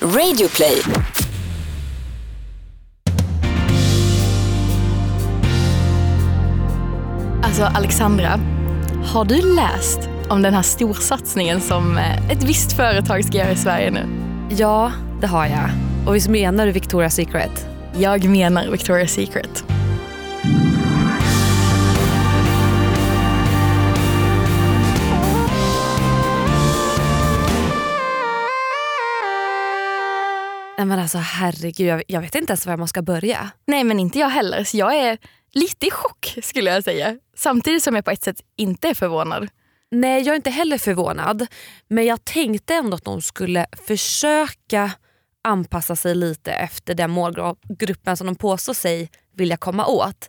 Radioplay. Alltså Alexandra, har du läst om den här storsatsningen som eh, ett visst företag ska göra i Sverige nu? Ja, det har jag. Och visst menar du Victoria's Secret? Jag menar Victoria's Secret. Alltså herregud, jag, jag vet inte ens var man ska börja. Nej men inte jag heller, så jag är lite i chock skulle jag säga. Samtidigt som jag på ett sätt inte är förvånad. Nej, jag är inte heller förvånad. Men jag tänkte ändå att de skulle försöka anpassa sig lite efter den målgruppen som de påstår sig vilja komma åt.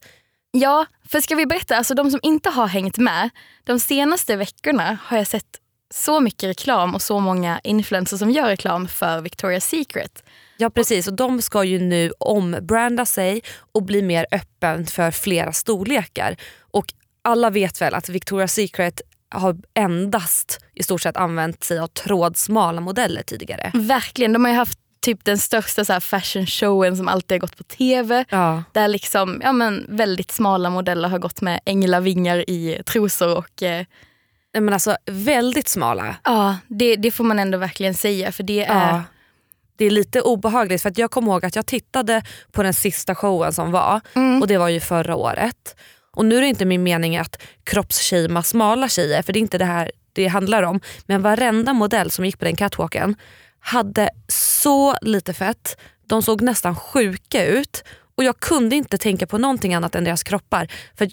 Ja, för ska vi berätta, alltså de som inte har hängt med, de senaste veckorna har jag sett så mycket reklam och så många influencers som gör reklam för Victoria's Secret. Ja precis och de ska ju nu ombranda sig och bli mer öppen för flera storlekar. Och alla vet väl att Victoria's Secret har endast i stort sett använt sig av trådsmala modeller tidigare. Verkligen, de har ju haft typ den största så här fashion showen som alltid har gått på tv. Ja. Där liksom, ja, men väldigt smala modeller har gått med änglavingar i trosor. Och, eh, Men alltså väldigt smala. ja, det, det får man ändå verkligen säga. För det är, Ja. Det är lite obehagligt för att jag kommer ihåg att jag tittade på den sista showen som var Mm. och det var ju förra året. Och nu är det inte min mening att kroppsshamea smala tjejer för det är inte det här det handlar om. Men varenda modell som gick på den catwalken hade så lite fett, de såg nästan sjuka ut och jag kunde inte tänka på någonting annat än deras kroppar. För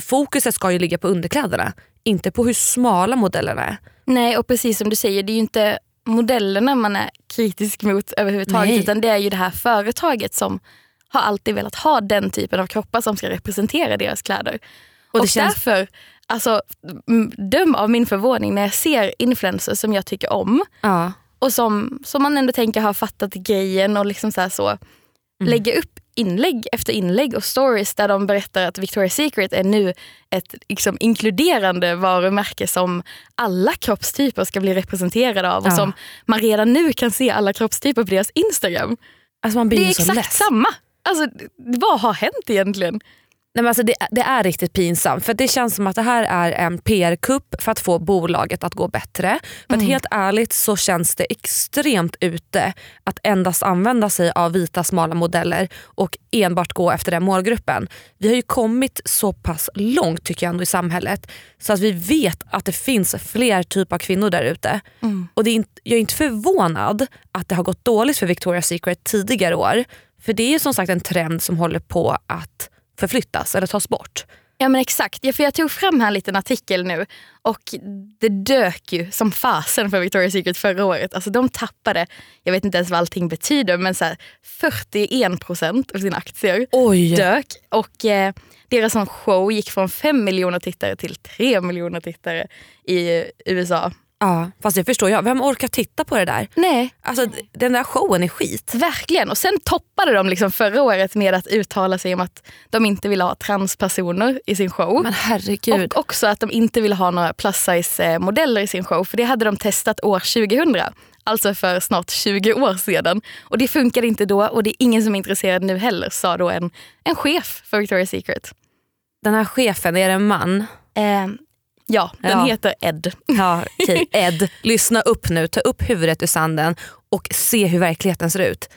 fokuset ska ju ligga på underkläderna, inte på hur smala modellerna är. Nej, och precis som du säger, det är ju inte modellerna man är kritisk mot överhuvudtaget. Nej. Utan det är ju det här företaget som har alltid velat ha den typen av kroppar som ska representera deras kläder. Och, det känns- därför, alltså, döm av min förvåning när jag ser influencers som jag tycker om Ja. och som, som man ändå tänker har fattat grejen och liksom så, så lägga upp inlägg efter inlägg och stories där de berättar att Victoria's Secret är nu ett liksom, inkluderande varumärke som alla kroppstyper ska bli representerade av och Ja. som man redan nu kan se alla kroppstyper på deras Instagram. Alltså Det är exakt less. samma. Alltså, vad har hänt egentligen? Nej, men alltså det, det är riktigt pinsamt för det känns som att det här är en PR-kupp för att få bolaget att gå bättre. För att helt ärligt så känns det extremt ute att endast använda sig av vita smala modeller och enbart gå efter den målgruppen. Vi har ju kommit så pass långt tycker jag ändå i samhället så att vi vet att det finns fler typer av kvinnor där ute. Och det är inte, jag är inte förvånad att det har gått dåligt för Victoria's Secret tidigare år. För det är ju som sagt en trend som håller på att förflyttas eller tas bort. Ja men exakt, ja, för jag tog fram här en liten artikel nu och det dök ju som fasen för Victoria's Secret förra året. Alltså de tappade, jag vet inte ens vad allting betyder, men så här 41 procent av sina aktier Oj! dök. Och eh, deras show gick från 5 miljoner tittare till 3 miljoner tittare i USA. Ja, fast det förstår jag. Vem orkar titta på det där? Nej, Alltså den där showen är skit. verkligen. Och sen toppade de liksom förra året med att uttala sig om att de inte ville ha transpersoner i sin show. Men herregud. Och också att de inte ville ha några plus size eh, modeller i sin show. För det hade de testat år 2000. Alltså för snart 20 år sedan. Och det funkade inte då och det är ingen som är intresserad nu heller, sa då en, en chef för Victoria's Secret. Den här chefen, är det en man? Eh, ja, den Ja. heter Ed. Ja, okej. Ed, lyssna upp nu. Ta upp huvudet ur sanden och se hur verkligheten ser ut.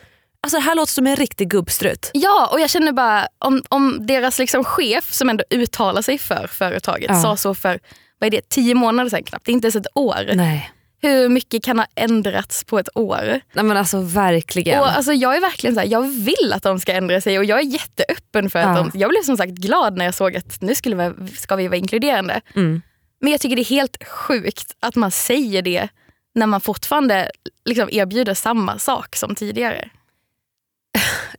Alltså det här låter som en riktig gubbstrutt. Ja, och jag känner bara om, om deras liksom chef som ändå uttalar sig för företaget Ja. sa så för vad är det, tio månader sedan knappt, det är inte ens ett år. Nej. Hur mycket kan ha ändrats på ett år? Nej men alltså verkligen. Och alltså, jag är verkligen så här, jag vill att de ska ändra sig och jag är jätteöppen för att Ja. de, jag blev som sagt glad när jag såg att nu skulle vi, ska vi vara inkluderande. Mm. Men jag tycker det är helt sjukt att man säger det när man fortfarande liksom erbjuder samma sak som tidigare.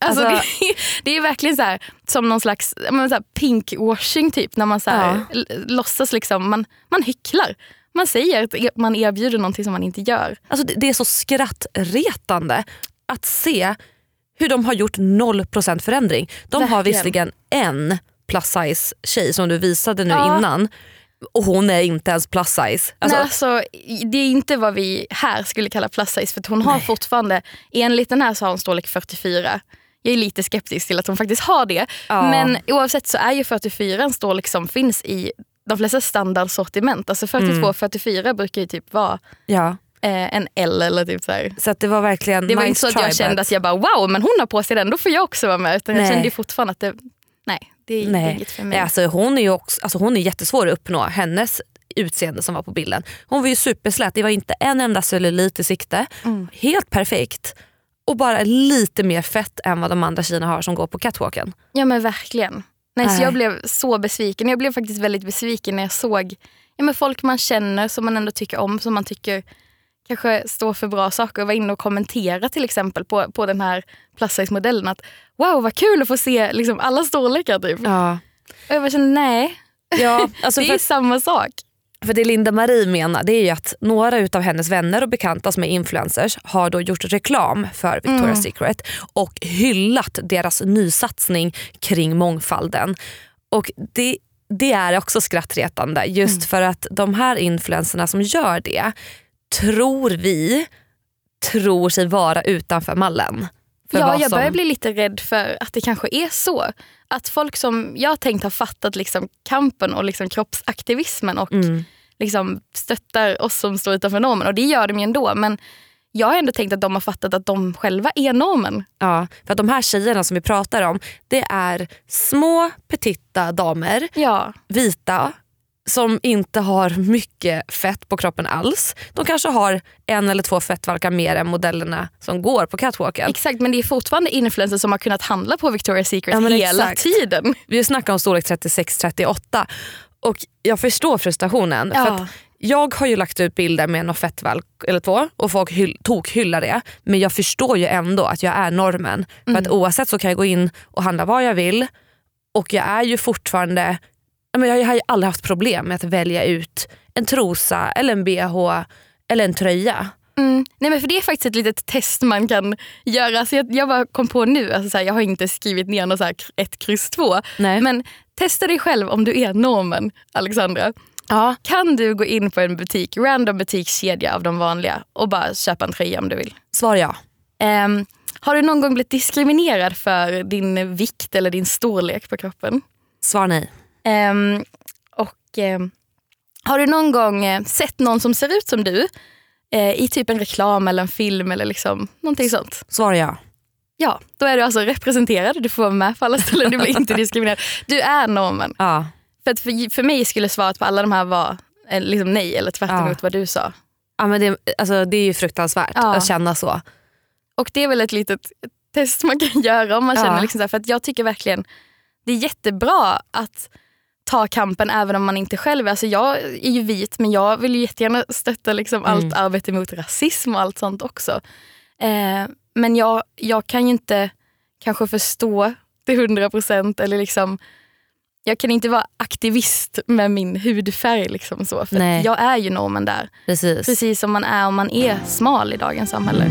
Alltså, Alltså- det, är- det är verkligen så här, som någon slags men så här pinkwashing typ. När man så här, Ja. låtsas liksom, man, man hycklar. Man säger att e- man erbjuder någonting som man inte gör. Alltså det, det är så skrattretande att se hur de har gjort 0% förändring. De har Verkligen. visserligen en plus size tjej som du visade nu Ja. innan. Och hon är inte ens plus size. Alltså, Nej, alltså, det är inte vad vi här skulle kalla plus size för hon har Nej. fortfarande, enligt den här så har hon storlek 44. Jag är lite skeptisk till att hon faktiskt har det. Ja. Men oavsett så är ju 44 en storlek som finns i de flesta standardsortiment. Alltså 42 Mm. 44 brukar ju typ vara ja. eh, en L eller typ så här. Så det var verkligen Det var nice inte så att jag kände att jag bara wow men hon har på sig den, då får jag också vara med. Utan jag Nej. kände ju fortfarande att det, nej det är Nej. inget för mig. Nej, alltså hon, är ju också, alltså hon är jättesvår att uppnå. Hennes utseende som var på bilden. Hon var ju superslät, det var inte en enda cellulit i sikte. Mm. Helt perfekt. Och bara lite mer fett än vad de andra tjejerna har som går på catwalken. Ja men verkligen. Nej, så Nej. jag blev så besviken. Jag blev faktiskt väldigt besviken när jag såg ja, men folk man känner som man ändå tycker om, som man tycker kanske står för bra saker och var inne och kommentera till exempel på, på den här plus size modellen att wow vad kul att få se liksom, alla storlekar typ. Ja. Och jag bara kände nej, Ja, alltså det för, är samma sak. för det Linda Marie menar det är ju att några utav hennes vänner och bekanta som är influencers har då gjort reklam för Victoria's Mm. Secret och hyllat deras nysatsning kring mångfalden. Och det, det är också skrattretande just Mm. för att de här influencerna som gör det tror vi tror sig vara utanför mallen. För Ja, jag som- börjar bli lite rädd för att det kanske är så. Att folk som jag har tänkt har fattat liksom kampen och liksom kroppsaktivismen och Mm. liksom stöttar oss som står utanför normen. Och det gör de ju ändå. Men jag har ändå tänkt att de har fattat att de själva är normen. Ja, för att de här tjejerna som vi pratar om det är små petitta damer Ja, vita som inte har mycket fett på kroppen alls. De kanske har en eller två fettvalkar mer än modellerna som går på catwalken. exakt. Men det är fortfarande influencers som har kunnat handla på Victoria's Secret Ja, hela exakt. tiden. Vi snackar om storlek 36-38 och jag förstår frustrationen. För att jag har ju lagt ut bilder med någon fettvalk eller två och folk hyll, tokhyllar det. Men jag förstår ju ändå att jag är normen. För att oavsett så kan jag gå in och handla vad jag vill och jag är ju fortfarande Ja, men Jag har ju aldrig haft problem med att välja ut en trosa eller en bh eller en tröja. Mm. Nej, men för Det är faktiskt ett litet test man kan göra. Så jag, jag bara kom på nu, alltså så här, jag har inte skrivit ner något så här, ett kryss två. Nej. Men testa dig själv om du är normen, Alexandra. ja. Kan du gå in på en butik, random butikskedja av de vanliga och bara köpa en tröja om du vill? Svar ja. Ehm, har du någon gång blivit diskriminerad för din vikt eller din storlek på kroppen? Svar nej. Ehm, och ehm, Har du någon gång eh, sett någon som ser ut som du eh, i typ en reklam eller en film eller liksom, någonting sånt? Svar ja. Ja, då är du alltså representerad. Du får vara med på alla ställen. Du blir inte diskriminerad. Du är normen. ja. För, att för, för mig skulle svaret på alla de här vara eh, liksom nej eller tvärt Ja. vad du sa. ja men det, alltså, det är ju fruktansvärt Ja. att känna så. Och det är väl ett litet test man kan göra om man Ja. känner liksom så här, för att jag tycker verkligen det är jättebra att ta kampen även om man inte själv är. Alltså jag är ju vit men jag vill ju jättegärna stötta liksom Mm. allt arbete mot rasism och allt sånt också. Eh, men jag, jag kan ju inte kanske förstå till hundra procent eller liksom jag kan inte vara aktivist med min hudfärg. Liksom så, för jag är ju normen där. Precis. Precis som man är om man är smal i dagens samhälle.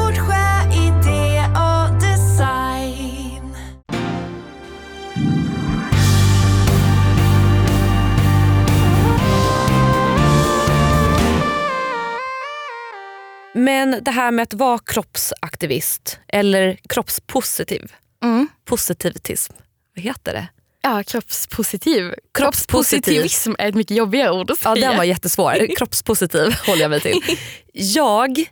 Men det här med att vara kroppsaktivist eller kroppspositiv. Mm. Positivitism. Vad heter det? Ja, kroppspositiv. Kroppspositiv. Kroppspositivism är ett mycket jobbigare ord att Ja säga. den var jättesvår. Kroppspositiv håller jag mig till. Jag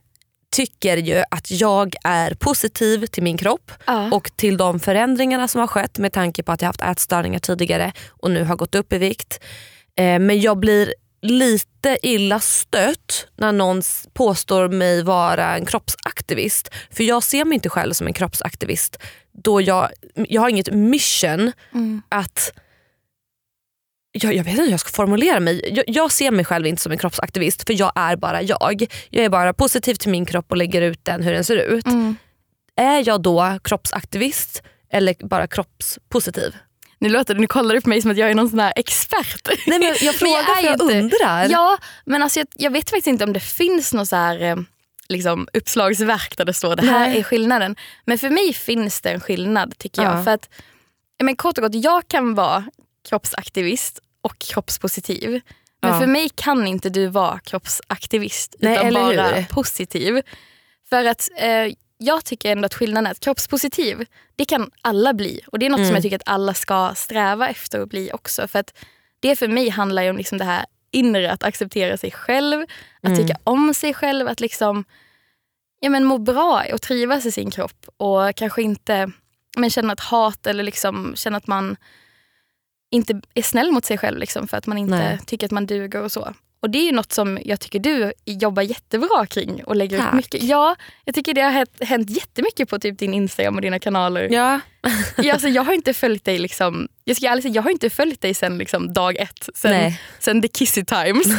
tycker ju att jag är positiv till min kropp Ja. och till de förändringarna som har skett med tanke på att jag haft ätstörningar tidigare och nu har gått upp i vikt. Eh, men jag blir lite illa stött när någon påstår mig vara en kroppsaktivist. För jag ser mig inte själv som en kroppsaktivist då jag, jag har inget mission Mm. att jag, jag vet inte hur jag ska formulera mig. Jag, jag ser mig själv inte som en kroppsaktivist för jag är bara jag. Jag är bara positiv till min kropp och lägger ut den hur den ser ut. Mm. Är jag då kroppsaktivist eller bara kroppspositiv? Nu låter nu kollar du på mig som att jag är någon sån här expert. Nej, men jag frågar är för ju jag inte- undrar. Ja, men alltså jag, jag vet faktiskt inte om det finns något så här, eh, liksom, uppslagsverk där det står det här Nej. är skillnaden. Men för mig finns det en skillnad tycker jag. Ja. För att, men kort och gott, jag kan vara kroppsaktivist och kroppspositiv. Men Ja. för mig kan inte du vara kroppsaktivist Nej, utan bara hur? positiv. För att eh, jag tycker ändå att skillnaden är att kroppspositiv, det kan alla bli. Och det är något Mm. som jag tycker att alla ska sträva efter att bli också. För att det för mig handlar ju om liksom det här inre, att acceptera sig själv, att Mm. tycka om sig själv, att liksom ja, men må bra och trivas i sin kropp. Och kanske inte men känna ett hat eller liksom känna att man inte är snäll mot sig själv liksom, för att man inte Nej. tycker att man duger och så. Och det är ju något som jag tycker du jobbar jättebra kring och lägger Tack. upp mycket. Ja, jag tycker det har hänt, jättemycket på typ din Instagram och dina kanaler. Ja. Ja, alltså, jag har inte följt dig liksom, jag ska ärligt säga, jag har inte följt dig sen liksom, dag ett, sen, Nej. sen the kissy times.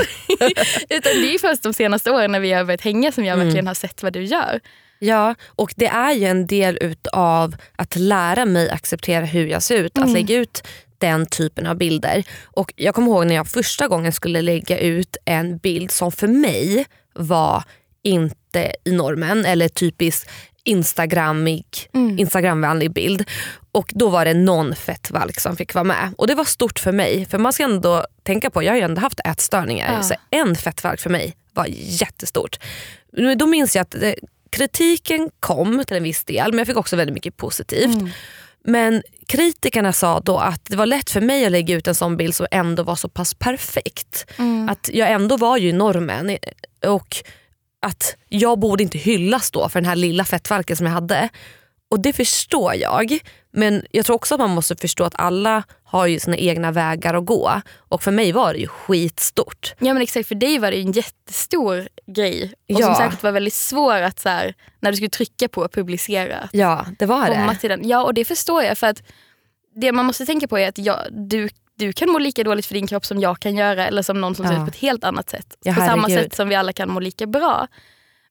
Utan det är först de senaste åren när vi har börjat hänga som jag Mm. verkligen har sett vad du gör. Ja, och det är ju en del utav att lära mig acceptera hur jag ser ut. Att Mm. lägga ut den typen av bilder. Och Jag kommer ihåg när jag första gången skulle lägga ut en bild som för mig var inte i normen eller typiskt instagrammig, Mm. instagramvänlig bild. Och då var det någon fettvalk som fick vara med. Och det var stort för mig. För man ska ändå tänka på, jag har ju ändå haft ätstörningar. Ja. Så en fettvalk för mig var jättestort. Men Då minns jag att det, kritiken kom till en viss del men jag fick också väldigt mycket positivt. Mm. Men kritikerna sa då att det var lätt för mig att lägga ut en sån bild som ändå var så pass perfekt. Mm. Att jag ändå var ju normen och att jag borde inte hyllas då för den här lilla fettvalken som jag hade. Och det förstår jag. Men jag tror också att man måste förstå att alla har ju sina egna vägar att gå. Och för mig var det ju skitstort. Ja men exakt, för dig var det en jättestor grej. Och Ja. som säkert var väldigt svår att så här, när du skulle trycka på att publicera. Ja, det var det. till den. Ja och det förstår jag för att det man måste tänka på är att jag, du, du kan må lika dåligt för din kropp som jag kan göra eller som någon som ser Ja. ut på ett helt annat sätt. Ja, på samma sätt som vi alla kan må lika bra.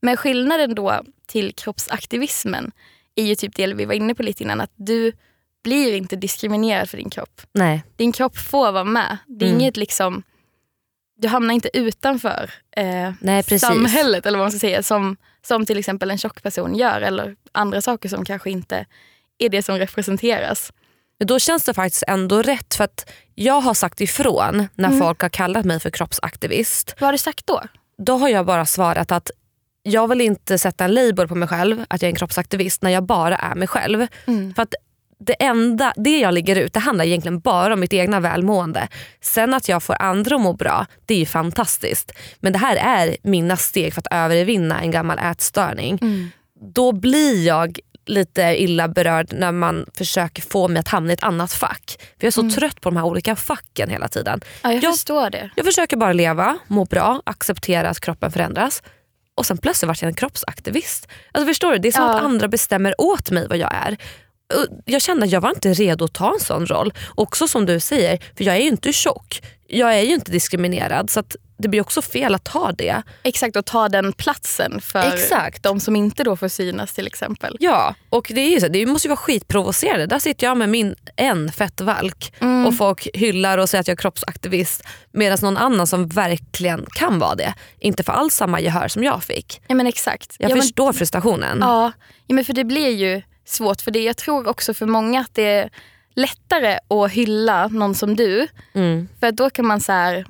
Men skillnaden då till kroppsaktivismen är ju typ det vi var inne på lite innan. Att du blir inte diskriminerad för din kropp. Nej. Din kropp får vara med. Det är Mm. inget liksom, du hamnar inte utanför eh, Nej, samhället eller vad man ska säga som, som till exempel en tjock person gör eller andra saker som kanske inte är det som representeras. Men då känns det faktiskt ändå rätt för att jag har sagt ifrån när Mm. folk har kallat mig för kroppsaktivist. Vad har du sagt då? Då har jag bara svarat att jag vill inte sätta en label på mig själv att jag är en kroppsaktivist när jag bara är mig själv. Mm. För att det enda, det jag lägger ut det handlar egentligen bara om mitt egna välmående. Sen att jag får andra att må bra, det är ju fantastiskt. Men det här är mina steg för att övervinna en gammal ätstörning. Mm. Då blir jag lite illa berörd när man försöker få mig att hamna i ett annat fack. För jag är så Mm. trött på de här olika facken hela tiden. Ja, jag Jag- förstår det. Jag försöker bara leva, må bra, acceptera att kroppen förändras. Och sen plötsligt vart jag en kroppsaktivist. Alltså förstår du? Det är som Ja. att andra bestämmer åt mig vad jag är. Jag kände att jag var inte redo att ta en sån roll. Också som du säger, för jag är ju inte tjock. Jag är ju inte diskriminerad så det blir också fel att ta det. Exakt, och ta den platsen för Exakt. de som inte då får synas till exempel. Ja, och det, är ju så, det måste ju vara skitprovocerande. Där sitter jag med min en fettvalk Mm. och folk hyllar och säger att jag är kroppsaktivist medan någon annan som verkligen kan vara det inte får alls samma gehör som jag fick. Ja men exakt. Jag ja, men, förstår frustrationen. ja, ja, men för det blir ju svårt. För det, jag tror också för många att det är lättare att hylla någon som du. Mm. För då kan man så här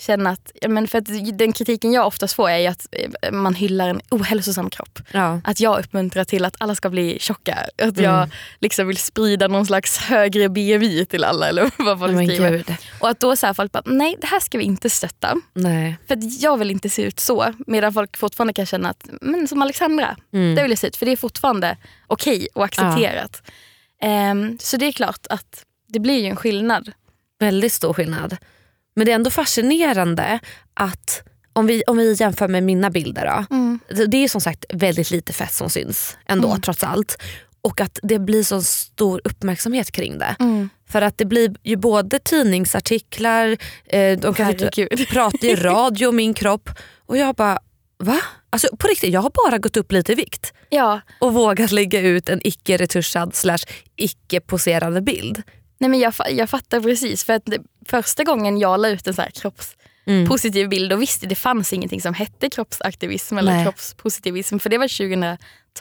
känna att, ja, men för att den kritiken jag oftast får är att eh, man hyllar en ohälsosam kropp. Ja. Att jag uppmuntrar till att alla ska bli tjocka. Att Mm. jag liksom vill sprida någon slags högre BMI till alla. Eller vad folk Men skriver. Och att då så här folk bara, nej det här ska vi inte stötta. Nej. För att jag vill inte se ut så. Medan folk fortfarande kan känna att, men som Alexandra, Mm. det vill jag se ut. För det är fortfarande okej och accepterat. Ehm, så det är klart att det blir ju en skillnad. Väldigt stor skillnad. Men det är ändå fascinerande att om vi, om vi jämför med mina bilder då. Det- Det är som sagt väldigt lite fett som syns ändå Mm. trots allt. Och att det blir så stor uppmärksamhet kring det. För att det blir ju både tidningsartiklar, eh, de kan prata i radio om min kropp och jag bara va? Alltså på riktigt, jag har bara gått upp lite i vikt Ja, och vågat lägga ut en icke retuschad slash icke poserande bild. Nej men jag, jag fattar precis. För att det, första gången jag la ut en så här kroppspositiv bild, då visste det fanns ingenting som hette kroppsaktivism eller Nej. kroppspositivism. För det var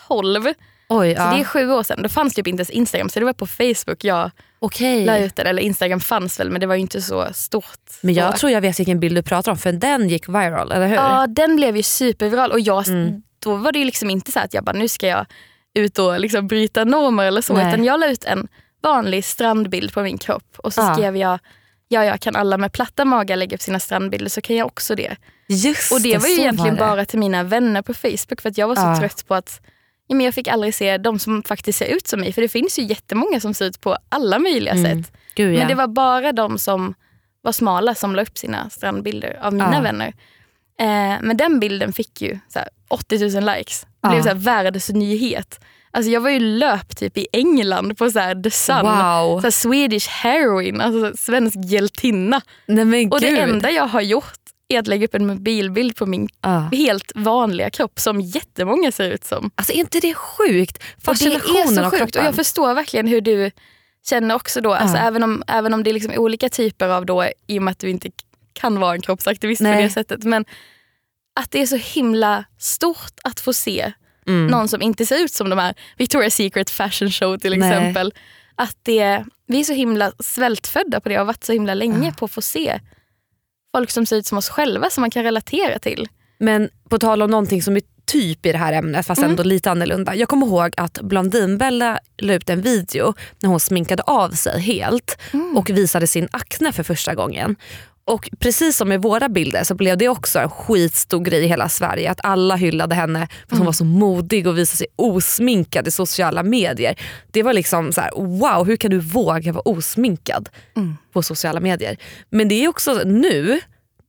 2012. Oj, Så det är sju år sedan. Då fanns typ inte ens Instagram så det var på Facebook jag okej. la ut det. Eller Instagram fanns väl men det var ju inte så stort. Men jag så. tror jag vet vilken bild du pratar om för den gick viral, eller hur? Ja den blev ju superviral och jag, Mm. då var det ju liksom inte så att jag bara nu ska jag ut och liksom bryta normer eller så. Nej. Utan jag la ut en vanlig strandbild på min kropp och så Ja. skrev jag Ja, ja, kan alla med platta magar lägga upp sina strandbilder så kan jag också det. Just Och det var ju egentligen det. bara till mina vänner på Facebook för att jag var så Ja. trött på att ja, men jag fick aldrig se de som faktiskt ser ut som mig. För det finns ju jättemånga som ser ut på alla möjliga Mm. sätt. Gud, ja. Men det var bara de som var smala som la upp sina strandbilder av mina Ja. vänner. Eh, men den bilden fick ju så här, 80 000 likes. Det blev så här, världsnyhet. Alltså jag var ju löp typ i England på så här, The Sun. Wow. Så här, Swedish heroin, alltså svensk hjältinna. Nej, Och det enda jag har gjort är att lägga upp en mobilbild på min Ja. helt vanliga kropp som jättemånga ser ut som. Alltså är inte det sjukt? Och det Fascinationen är av så sjukt kroppen. och jag förstår verkligen hur du känner också då. Alltså, Ja. även, om, även om det är liksom olika typer av då, i och med att du inte kan vara en kroppsaktivist på Nej. det sättet. Men att det är så himla stort att få se Mm. någon som inte ser ut som de här Victoria's Secret fashion show till Nej. exempel. Att det, vi är så himla svältfödda på det och har varit så himla länge på att få se folk som ser ut som oss själva som man kan relatera till. Men på tal om någonting som är typ i det här ämnet fast Mm. ändå lite annorlunda. Jag kommer ihåg att Blondinbella la ut en video när hon sminkade av sig helt Mm. och visade sin akne för första gången. Och precis som med våra bilder så blev det också en skitstor grej i hela Sverige. Att alla hyllade henne för att hon Mm. var så modig och visade sig osminkad i sociala medier. Det var liksom så här: wow hur kan du våga vara osminkad Mm. på sociala medier. Men det är också nu,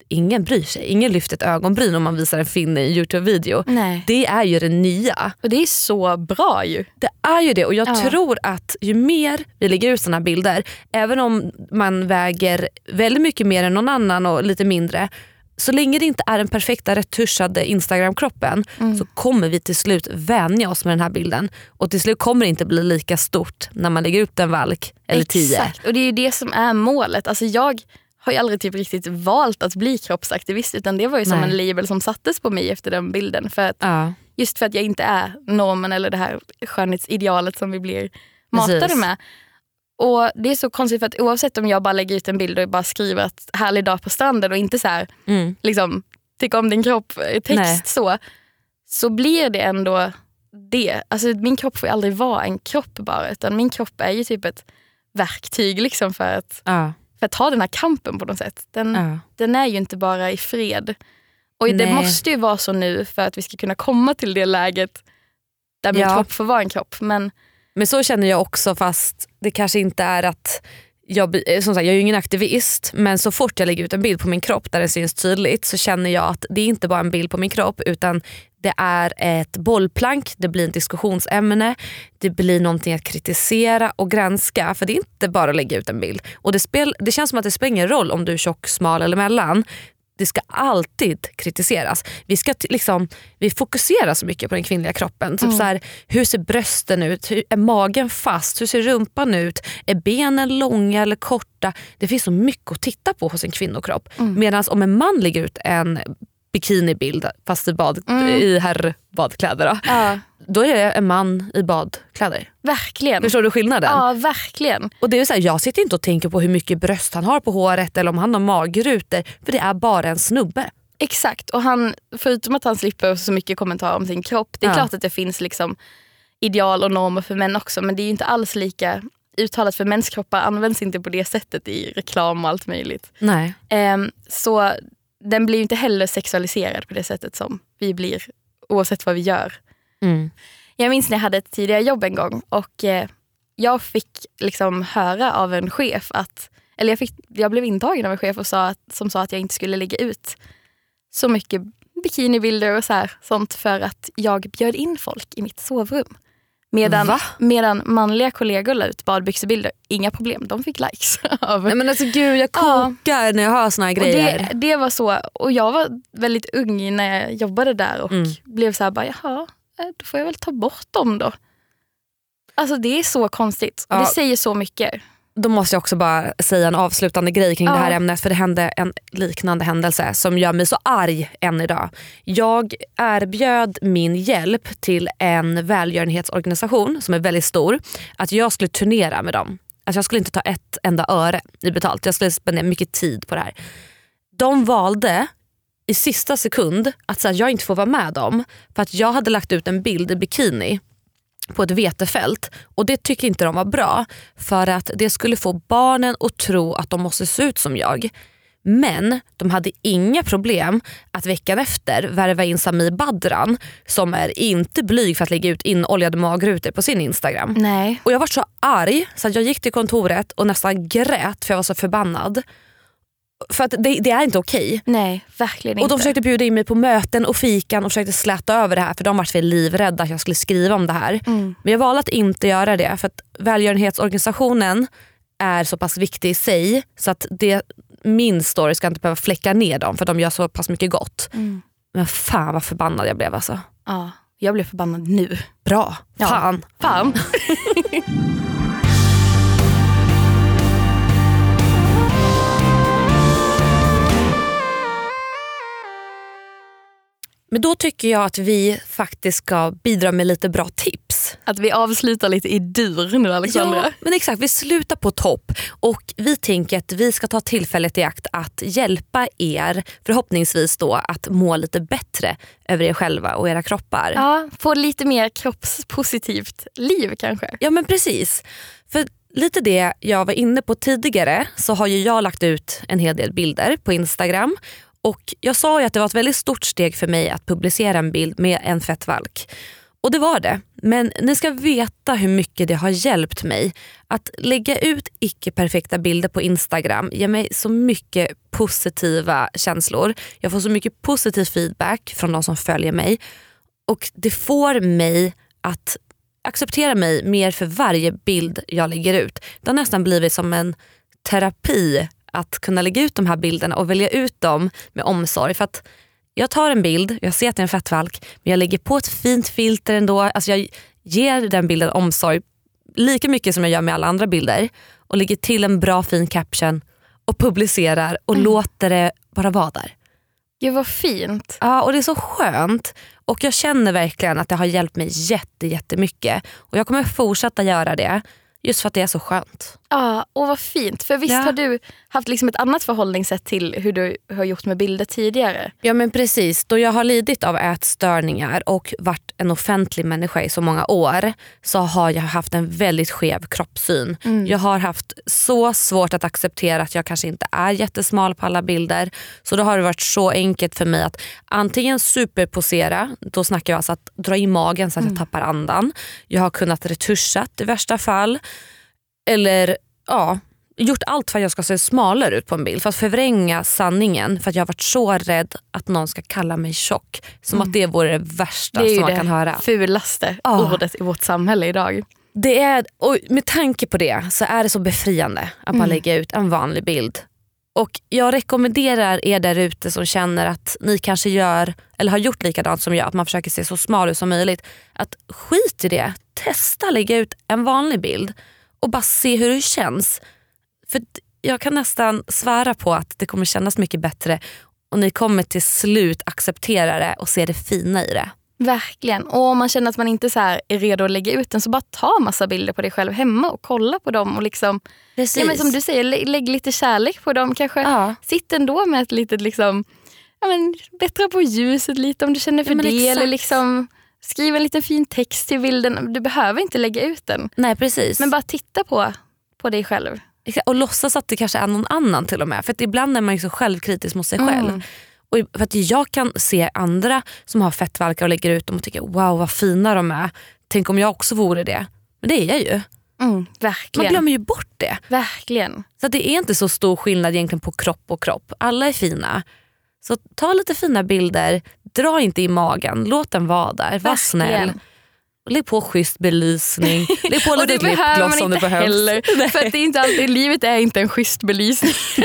ingen bryr sig. Ingen lyfter ett ögonbryn om man visar en finne i en Youtube-video. Nej. Det är ju det nya. Och det är så bra ju. Det är ju det och jag Ja. tror att ju mer vi lägger ut såna bilder, även om man väger väldigt mycket mer än någon annan och lite mindre, så länge det inte är den perfekta retuschade Instagram-kroppen Mm. så kommer vi till slut vänja oss med den här bilden. Och till slut kommer det inte bli lika stort när man lägger ut en valk eller tio. Exakt. Och det är ju det som är målet. Alltså jag har ju aldrig typ riktigt valt att bli kroppsaktivist utan det var ju som Nej. en label som sattes på mig efter den bilden. För att, Ja. just för att jag inte är normen eller det här skönhetsidealet som vi blir matade Precis. med. Och Det är så konstigt för att oavsett om jag bara lägger ut en bild och bara skriver att härlig dag på stranden och inte så här, Mm. liksom, tycka om din kropp eh, text Nej. så, så blir det ändå det. Alltså, min kropp får ju aldrig vara en kropp bara utan min kropp är ju typ ett verktyg liksom för, att, Ja. För att ta den här kampen på något sätt. Den, Ja. den är ju inte bara i fred. Och det Nej. måste ju vara så nu för att vi ska kunna komma till det läget där min Ja. kropp får vara en kropp. Men Men så känner jag också fast det kanske inte är att jag, eh, som sagt, jag är ju ingen aktivist men så fort jag lägger ut en bild på min kropp där det syns tydligt så känner jag att det är inte bara en bild på min kropp utan det är ett bollplank, det blir ett diskussionsämne, det blir någonting att kritisera och granska för det är inte bara att lägga ut en bild. Och det, spel, det känns som att det spelar ingen roll om du är tjock, smal eller mellan. Det ska alltid kritiseras. Vi, ska liksom, vi fokuserar så mycket på den kvinnliga kroppen. Typ så här, hur ser brösten ut? Hur, är magen fast? Hur ser rumpan ut? Är benen långa eller korta? Det finns så mycket att titta på hos en kvinnokropp. Medan om en man lägger ut en bikinibild fast i, bad, i herrbadkläder då, ja, då är det en man i badkläder. verkligen. Förstår du skillnaden? Ja, verkligen. Och det är så här, jag sitter inte och tänker på hur mycket bröst han har på håret eller om han har magrutor för det är bara en snubbe. Exakt. Och han, förutom att han slipper så mycket kommentarer om sin kropp. Det är Ja. klart att det finns liksom ideal och normer för män också men det är ju inte alls lika uttalat för mäns kroppar används inte på det sättet i reklam och allt möjligt. Nej. Ehm, så den blir inte heller sexualiserad på det sättet som vi blir oavsett vad vi gör. Mm. Jag minns när jag hade ett tidigare jobb en gång och eh, jag fick liksom höra av en chef att, eller jag, fick, jag blev intagen av en chef och sa att, som sa att jag inte skulle lägga ut så mycket bikinibilder och så här, sånt för att jag bjöd in folk i mitt sovrum. Medan, Va? medan manliga kollegor la ut badbyxebilder, inga problem, de fick likes. av Nej, men alltså gud jag Ja. kokar när jag hör såna här grejer. det, det var så, och jag var väldigt ung när jag jobbade där och Mm. blev så här, bara, jaha, eh, då får jag väl ta bort dem då. Alltså det är så konstigt Ja. det säger så mycket. Då måste jag också bara säga en avslutande grej kring Ja. det här ämnet för det hände en liknande händelse som gör mig så arg än idag. Jag erbjöd min hjälp till en välgörenhetsorganisation som är väldigt stor att jag skulle turnera med dem. Alltså jag skulle inte ta ett enda öre i betalt, jag skulle spendera mycket tid på det här. De valde i sista sekund att säga att jag inte får vara med dem för att jag hade lagt ut en bild i bikini på ett vetefält och det tycker inte de var bra för att det skulle få barnen att tro att de måste se ut som jag. Men de hade inga problem att veckan efter värva in Sami Badran som är inte blyg för att lägga ut inoljade magrutor på sin Instagram. Nej. Och jag var så arg så att jag gick till kontoret och nästan grät för jag var så förbannad. För att det, det är inte okej. Nej, verkligen Och inte. de försökte bjuda in mig på möten och fikan och försökte släta över det här för de var väl livrädda att jag skulle skriva om det här. Mm. Men jag valde att inte göra det för att välgörenhetsorganisationen är så pass viktig i sig så att det, min story ska inte behöva fläcka ner dem för de gör så pass mycket gott. Mm. Men fan vad förbannad jag blev alltså. Ja, jag blev förbannad nu. Bra, Ja. fan. Men då tycker jag att vi faktiskt ska bidra med lite bra tips. Att vi avslutar lite i dur nu Alexandra. Ja, men exakt. Vi slutar på topp och vi tänker att vi ska ta tillfället i akt att hjälpa er förhoppningsvis då att må lite bättre över er själva och era kroppar. Ja, få lite mer kroppspositivt liv kanske. Ja men precis. För lite det jag var inne på tidigare så har ju jag lagt ut en hel del bilder på Instagram. Och Jag sa ju att det var ett väldigt stort steg för mig att publicera en bild med en fettvalk. Och det var det. Men ni ska veta hur mycket det har hjälpt mig. Att lägga ut icke-perfekta bilder på Instagram ger mig så mycket positiva känslor. Jag får så mycket positiv feedback från de som följer mig. Och det får mig att acceptera mig mer för varje bild jag lägger ut. Det har nästan blivit som en terapi att kunna lägga ut de här bilderna och välja ut dem med omsorg. För att jag tar en bild, jag ser att det är en fettvalk, men jag lägger på ett fint filter ändå. Alltså jag ger den bilden omsorg lika mycket som jag gör med alla andra bilder och lägger till en bra fin caption och publicerar och låter det bara vara där. Gud vad fint. Ja, och det är så skönt. Och jag känner verkligen att det har hjälpt mig jätte, jättemycket. Och jag kommer fortsätta göra det just för att det är så skönt. Ja, och vad fint. För visst Ja. har du haft liksom ett annat förhållningssätt till hur du har gjort med bilder tidigare? Ja men precis, då jag har lidit av ätstörningar och varit en offentlig människa i så många år så har jag haft en väldigt skev kroppssyn. Jag har haft så svårt att acceptera att jag kanske inte är jättesmal på alla bilder. Så då har det varit så enkelt för mig att antingen superposera, då snackar jag alltså att dra i magen så att jag tappar andan. Jag har kunnat retuschat i värsta fall. Eller ja, gjort allt för att jag ska se smalare ut på en bild. För att förvränga sanningen. För att jag har varit så rädd att någon ska kalla mig tjock. Som att det vore det värsta Det är som man det kan höra. fulaste Ja. ordet i vårt samhälle idag. Det är, och med tanke på det så är det så befriande att bara lägga ut en vanlig bild. Och Jag rekommenderar er där ute som känner att ni kanske gör eller har gjort likadant som jag, att man försöker se så smal ut som möjligt. Att skit i det, testa lägga ut en vanlig bild och bara se hur det känns. För jag kan nästan svära på att det kommer kännas mycket bättre och ni kommer till slut acceptera det och se det fina i det. Verkligen. Och om man känner att man inte så är redo att lägga ut den så bara ta massa bilder på dig själv hemma och kolla på dem. Och liksom, Precis. ja, men som du säger, lä- lägg lite kärlek på dem. Kanske Ja. sitt ändå med ett litet, liksom, ja, men, bättra på ljuset lite om du känner för Ja, det. Eller exakt. liksom, skriv en liten fin text till bilden. Du behöver inte lägga ut den. Nej precis. Men bara titta på, på dig själv. Och låtsas att det kanske är någon annan till och med. För ibland är man så självkritisk mot sig Mm. själv. Och för att jag kan se andra som har fettvalkar och lägger ut dem och tycker wow vad fina de är. Tänk om jag också vore det. Men det är jag ju. Mm, Man verkligen. glömmer ju bort det. verkligen. Så att det är inte så stor skillnad egentligen på kropp och kropp. Alla är fina. Så ta lite fina bilder, dra inte i magen, låt den vara där, var snäll. Lägg på schysst belysning, lägg på lite lipgloss om det behövs. heller. För att det är inte alltid, livet är inte en schysst belysning.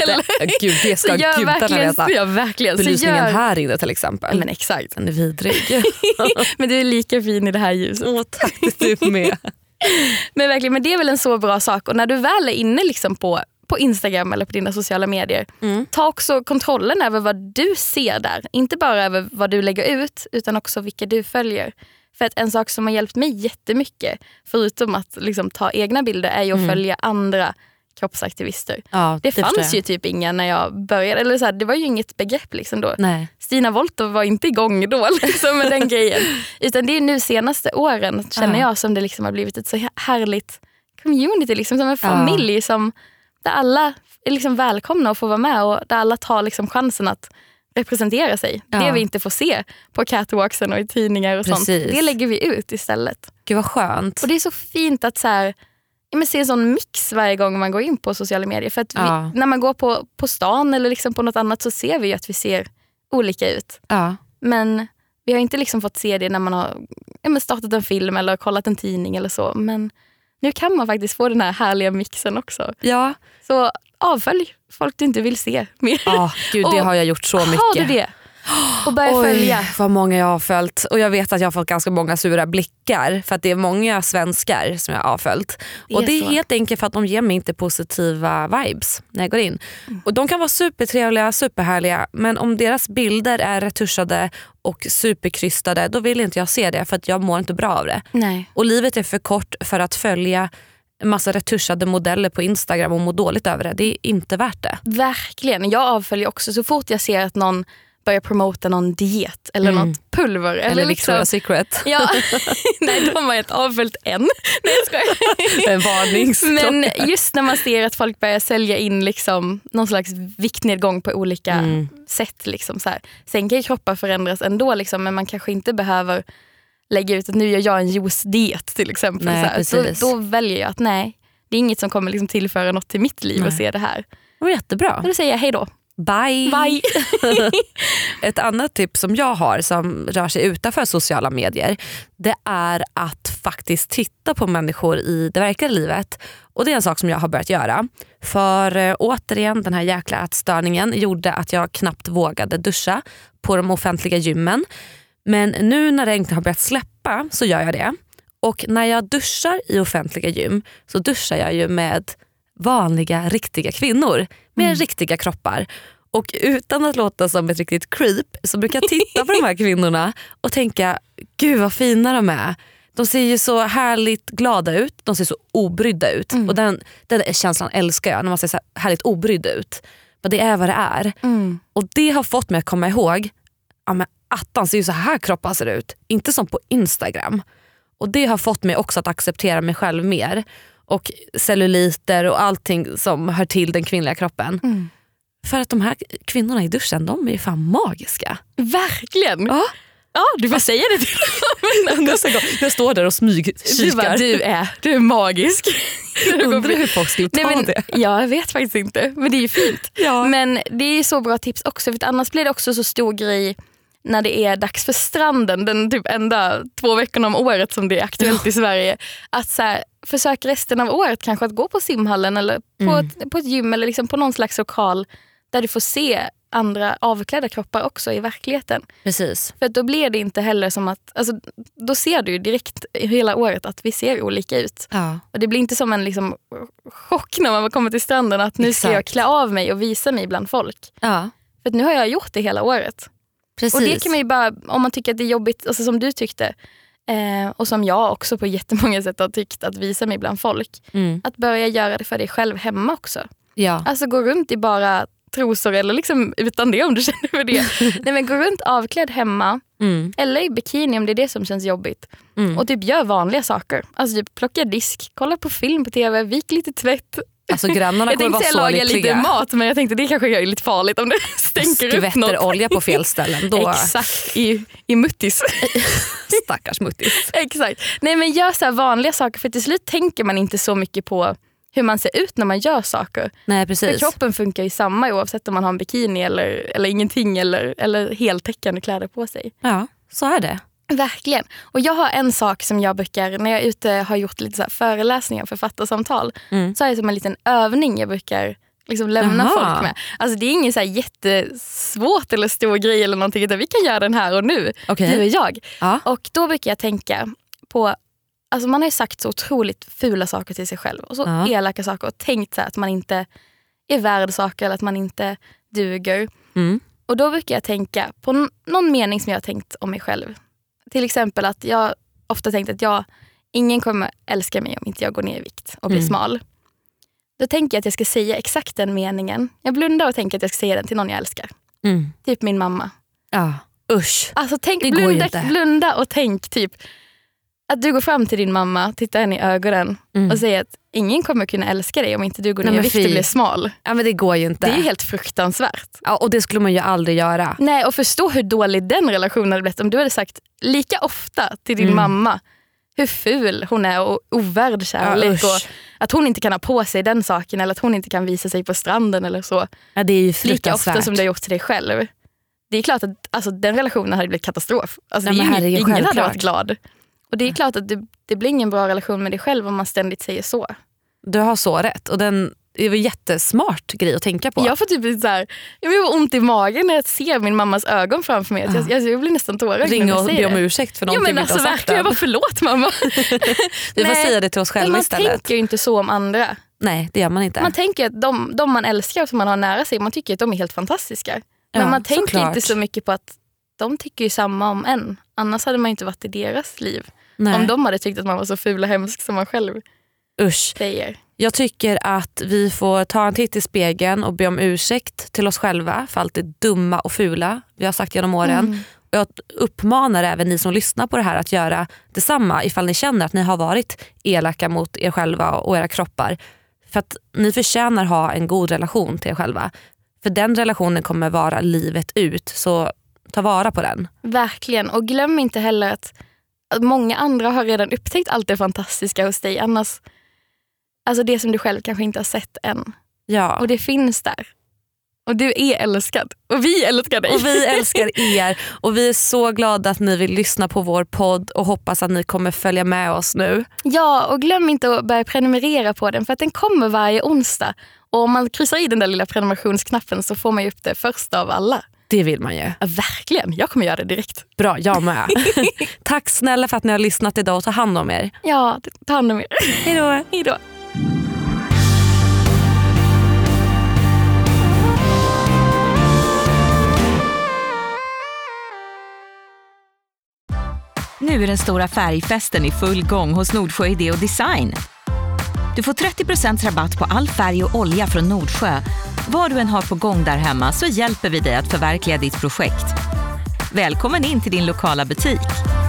Gud det ska gudarna veta. ja, verkligen. Belysningen gör, här inne till exempel. Men exakt. Den är vidrig. Men du är lika fin i det här ljuset. Åh, tack du med. Men verkligen, men det är väl en så bra sak. Och när du väl är inne liksom på, på Instagram eller på dina sociala medier, Mm. ta också kontrollen över vad du ser där. Inte bara över vad du lägger ut, utan också vilka du följer. För att en sak som har hjälpt mig jättemycket, förutom att liksom ta egna bilder, är ju att följa andra kroppsaktivister. Ja, Det, förstår fanns ju typ inga när jag började. Eller så här, det var ju inget begrepp liksom då. Nej. Stina Wolter var inte igång då liksom, med den grejen. Utan det är nu senaste åren känner Ja. jag som det liksom har blivit ett så härligt community, liksom, som en familj som, där alla är liksom välkomna att få vara med och där alla tar liksom chansen att representera sig. Ja. Det vi inte får se på catwalksen och i tidningar och sånt, Precis. det lägger vi ut istället. Gud vad skönt. Och det är så fint att så här, men se en sån mix varje gång man går in på sociala medier. För att vi, Ja. när man går på, på stan eller liksom på något annat så ser vi att vi ser olika ut. Ja. Men vi har inte liksom fått se det när man har ja, startat en film eller kollat en tidning eller så. Men nu kan man faktiskt få den här härliga mixen också. Ja. Så avfölj folk du inte vill se mer. Ah, gud, det har jag gjort så mycket. Har du det? Och börja Oj, följa. vad många jag har följt. Och jag vet att jag har fått ganska många sura blickar för att det är många svenskar som jag har följt. Det och det är så. helt enkelt för att de ger mig inte positiva vibes när jag går in. Och De kan vara supertrevliga, superhärliga men om deras bilder är retuschade och superkrystade då vill inte jag se det för att jag mår inte bra av det. Nej. Och livet är för kort för att följa massa retuschade modeller på Instagram och må dåligt över det. Det är inte värt det. Verkligen. Jag avföljer också så fort jag ser att någon börjar promota någon diet eller något pulver. Eller, Eller liksom, Victoria's Secret. Ja, nej de har inte avföljt än. Nej jag skojar. En varningsklocka. Men just när man ser att folk börjar sälja in liksom någon slags viktnedgång på olika Mm. sätt. Liksom så här. Sen kan ju kroppar förändras ändå liksom, men man kanske inte behöver lägga ut att nu gör jag en juice-diet till exempel. Nej, så precis. Då, väljer jag att nej, det är inget som kommer liksom tillföra något till mitt liv att Nej. se det här. Det var jättebra. Och då säger jag hej då. Bye. Bye. Ett annat tips som jag har som rör sig utanför sociala medier det är att faktiskt titta på människor i det verkliga livet. Och Det är en sak som jag har börjat göra. För eh, återigen, den här jäkla ätstörningen gjorde att jag knappt vågade duscha på de offentliga gymmen. Men nu när regnet har börjat släppa så gör jag det. Och när jag duschar i offentliga gym så duschar jag ju med vanliga riktiga kvinnor med riktiga kroppar. Och utan att låta som ett riktigt creep så brukar jag titta på de här kvinnorna och tänka, gud vad fina de är. De ser ju så härligt glada ut, de ser så obrydda ut. Och den, den känslan älskar jag, när man ser så här härligt obrydd ut. Men det är vad det är. Och det har fått mig att komma ihåg, ja men attans det är ju så här kroppar ser ut. Inte som på Instagram. Och det har fått mig också att acceptera mig själv mer. Och celluliter och allting som hör till den kvinnliga kroppen. För att de här kvinnorna i duschen, de är ju fan magiska. Verkligen. Ja. Ja, du får säga det till dem. Nästa gång jag står där och Du, bara, smygkikar. du, är, du är magisk. Undrar hur folk skulle ta Nej, men, det. Ja, jag vet faktiskt inte. Men det är ju fint. Ja. Men det är så bra tips också. För annars blir det också så stor grej när det är dags för stranden, den typ enda två veckorna om året som det är aktuellt i Sverige. Att så här, försök resten av året kanske att gå på simhallen eller på, Mm. ett, på ett gym eller liksom på någon slags lokal där du får se andra avklädda kroppar också i verkligen. Precis. För då blir det inte heller som att, alltså, då ser du direkt hela året att vi ser olika ut. Ja. Och Det blir inte som en liksom, chock när man kommer till stranden att nu ska jag Exakt. klä av mig och visa mig bland folk. Ja. För nu har jag gjort det hela året. Precis. Och det kan man ju bara, om man tycker att det är jobbigt, alltså som du tyckte, eh, och som jag också på jättemånga sätt har tyckt att visa mig bland folk. mm. Att börja göra det för dig själv hemma också. ja. Alltså gå runt i bara trosor eller liksom utan det om du känner för det. Nej, men gå runt avklädd hemma Mm. eller i bikini om det är det som känns jobbigt. Mm. Och typ gör vanliga saker. Alltså typ plocka disk, kolla på film på tv, vik lite tvätt. Alltså grannarna Jag kommer tänkte vara så laga lite lyckliga. mat men jag tänkte det kanske är lite farligt om det stänker upp Skvätter något. olja på fel ställen. Då Exakt, i, i muttis. stackars muttis. Exakt. Nej men gör så vanliga saker för till slut tänker man inte så mycket på hur man ser ut när man gör saker. Nej För precis. kroppen funkar ju samma oavsett om man har en bikini eller, eller ingenting eller, eller heltäckande kläder på sig. Ja, så är det. Verkligen. Och jag har en sak som jag brukar, när jag är ute har gjort lite så föreläsningar och författarsamtal, Mm. så har jag som en liten övning jag brukar liksom lämna Jaha. folk med. Alltså det är ingen så här jättesvårt eller stor grej eller någonting, utan vi kan göra den här och nu, Okej. du och jag. Ja. Och då brukar jag tänka på, alltså man har ju sagt så otroligt fula saker till sig själv och så Ja. elaka saker och tänkt så att man inte är värd saker eller att man inte duger. Mm. Och då brukar jag tänka på någon mening som jag har tänkt om mig själv. Till exempel att jag ofta tänkt att jag, ingen kommer älska mig om inte jag går ner i vikt och blir Mm. smal. Då tänker jag att jag ska säga exakt den meningen. Jag blundar och tänker att jag ska säga den till någon jag älskar. Mm. Typ min mamma. Ja. Usch. Alltså tänk, blunda, blunda och tänk typ att du går fram till din mamma, tittar henne i ögonen Mm. och säger att ingen kommer kunna älska dig om inte du går ner i vikt och blir smal. Ja, men det går ju inte. Det är ju helt fruktansvärt. ja, och det skulle man ju aldrig göra. Nej, och förstå hur dålig den relationen hade blivit om du hade sagt lika ofta till din Mm. mamma hur ful hon är och ovärd kärlek. usch. och att hon inte kan ha på sig den saken eller att hon inte kan visa sig på stranden eller så. Ja, det är ju Lika ofta som du har gjort till dig själv. Det är klart att alltså, den relationen hade blivit katastrof. Alltså, Nej, herregud, ingen hade varit glad. Och det är klart att det, det blir ingen bra relation med dig själv om man ständigt säger så. Du har så rätt. Och den, det var en jättesmart grej att tänka på. Jag får typ så här, jag får ont i magen när jag ser min mammas ögon framför mig. Jag, jag, jag blir nästan tårögd när jag och säger be om det. ursäkt för Ja, någonting men vi alltså inte har sagt jag bara förlåt mamma. Vi får säga det till oss Men själva man istället. tänker ju inte så om andra. Nej, det gör man inte. Man tänker att de, de man älskar och som man har nära sig, man tycker att de är helt fantastiska. Men Ja, man tänker såklart. inte så mycket på att de tycker ju samma om en. Annars hade man inte varit i deras liv. Nej. Om de hade tyckt att man var så ful och hemsk som man själv Usch. säger. Jag tycker att vi får ta en titt i spegeln och be om ursäkt till oss själva för allt det dumma och fula vi har sagt genom åren. Mm. Och Jag uppmanar även ni som lyssnar på det här att göra detsamma ifall ni känner att ni har varit elaka mot er själva och era kroppar. För att ni förtjänar ha en god relation till er själva. För den relationen kommer vara livet ut, så ta vara på den. Verkligen. Och glöm inte heller att, många andra har redan upptäckt allt det fantastiska hos dig. Annars, alltså det som du själv kanske inte har sett än. Ja. Och det finns där. Och du är älskad. Och vi älskar dig. Och vi älskar er och vi är så glada att ni vill lyssna på vår podd och hoppas att ni kommer följa med oss nu. Ja, och glöm inte att börja prenumerera på den för att den kommer varje onsdag. Och om man kryssar i den där lilla prenumerationsknappen så får man ju upp det första av alla. Det vill man ju. Ja, verkligen, jag kommer göra det direkt. Bra, jag med. Tack snälla för att ni har lyssnat idag och ta hand om er. Ja, ta hand om er. Hejdå. Hej då. Nu är den stora färgfesten i full gång hos Nordsjö Idé och Design. Du får 30% rabatt på all färg och olja från Nordsjö. Vad du än har på gång där hemma så hjälper vi dig att förverkliga ditt projekt. Välkommen in till din lokala butik.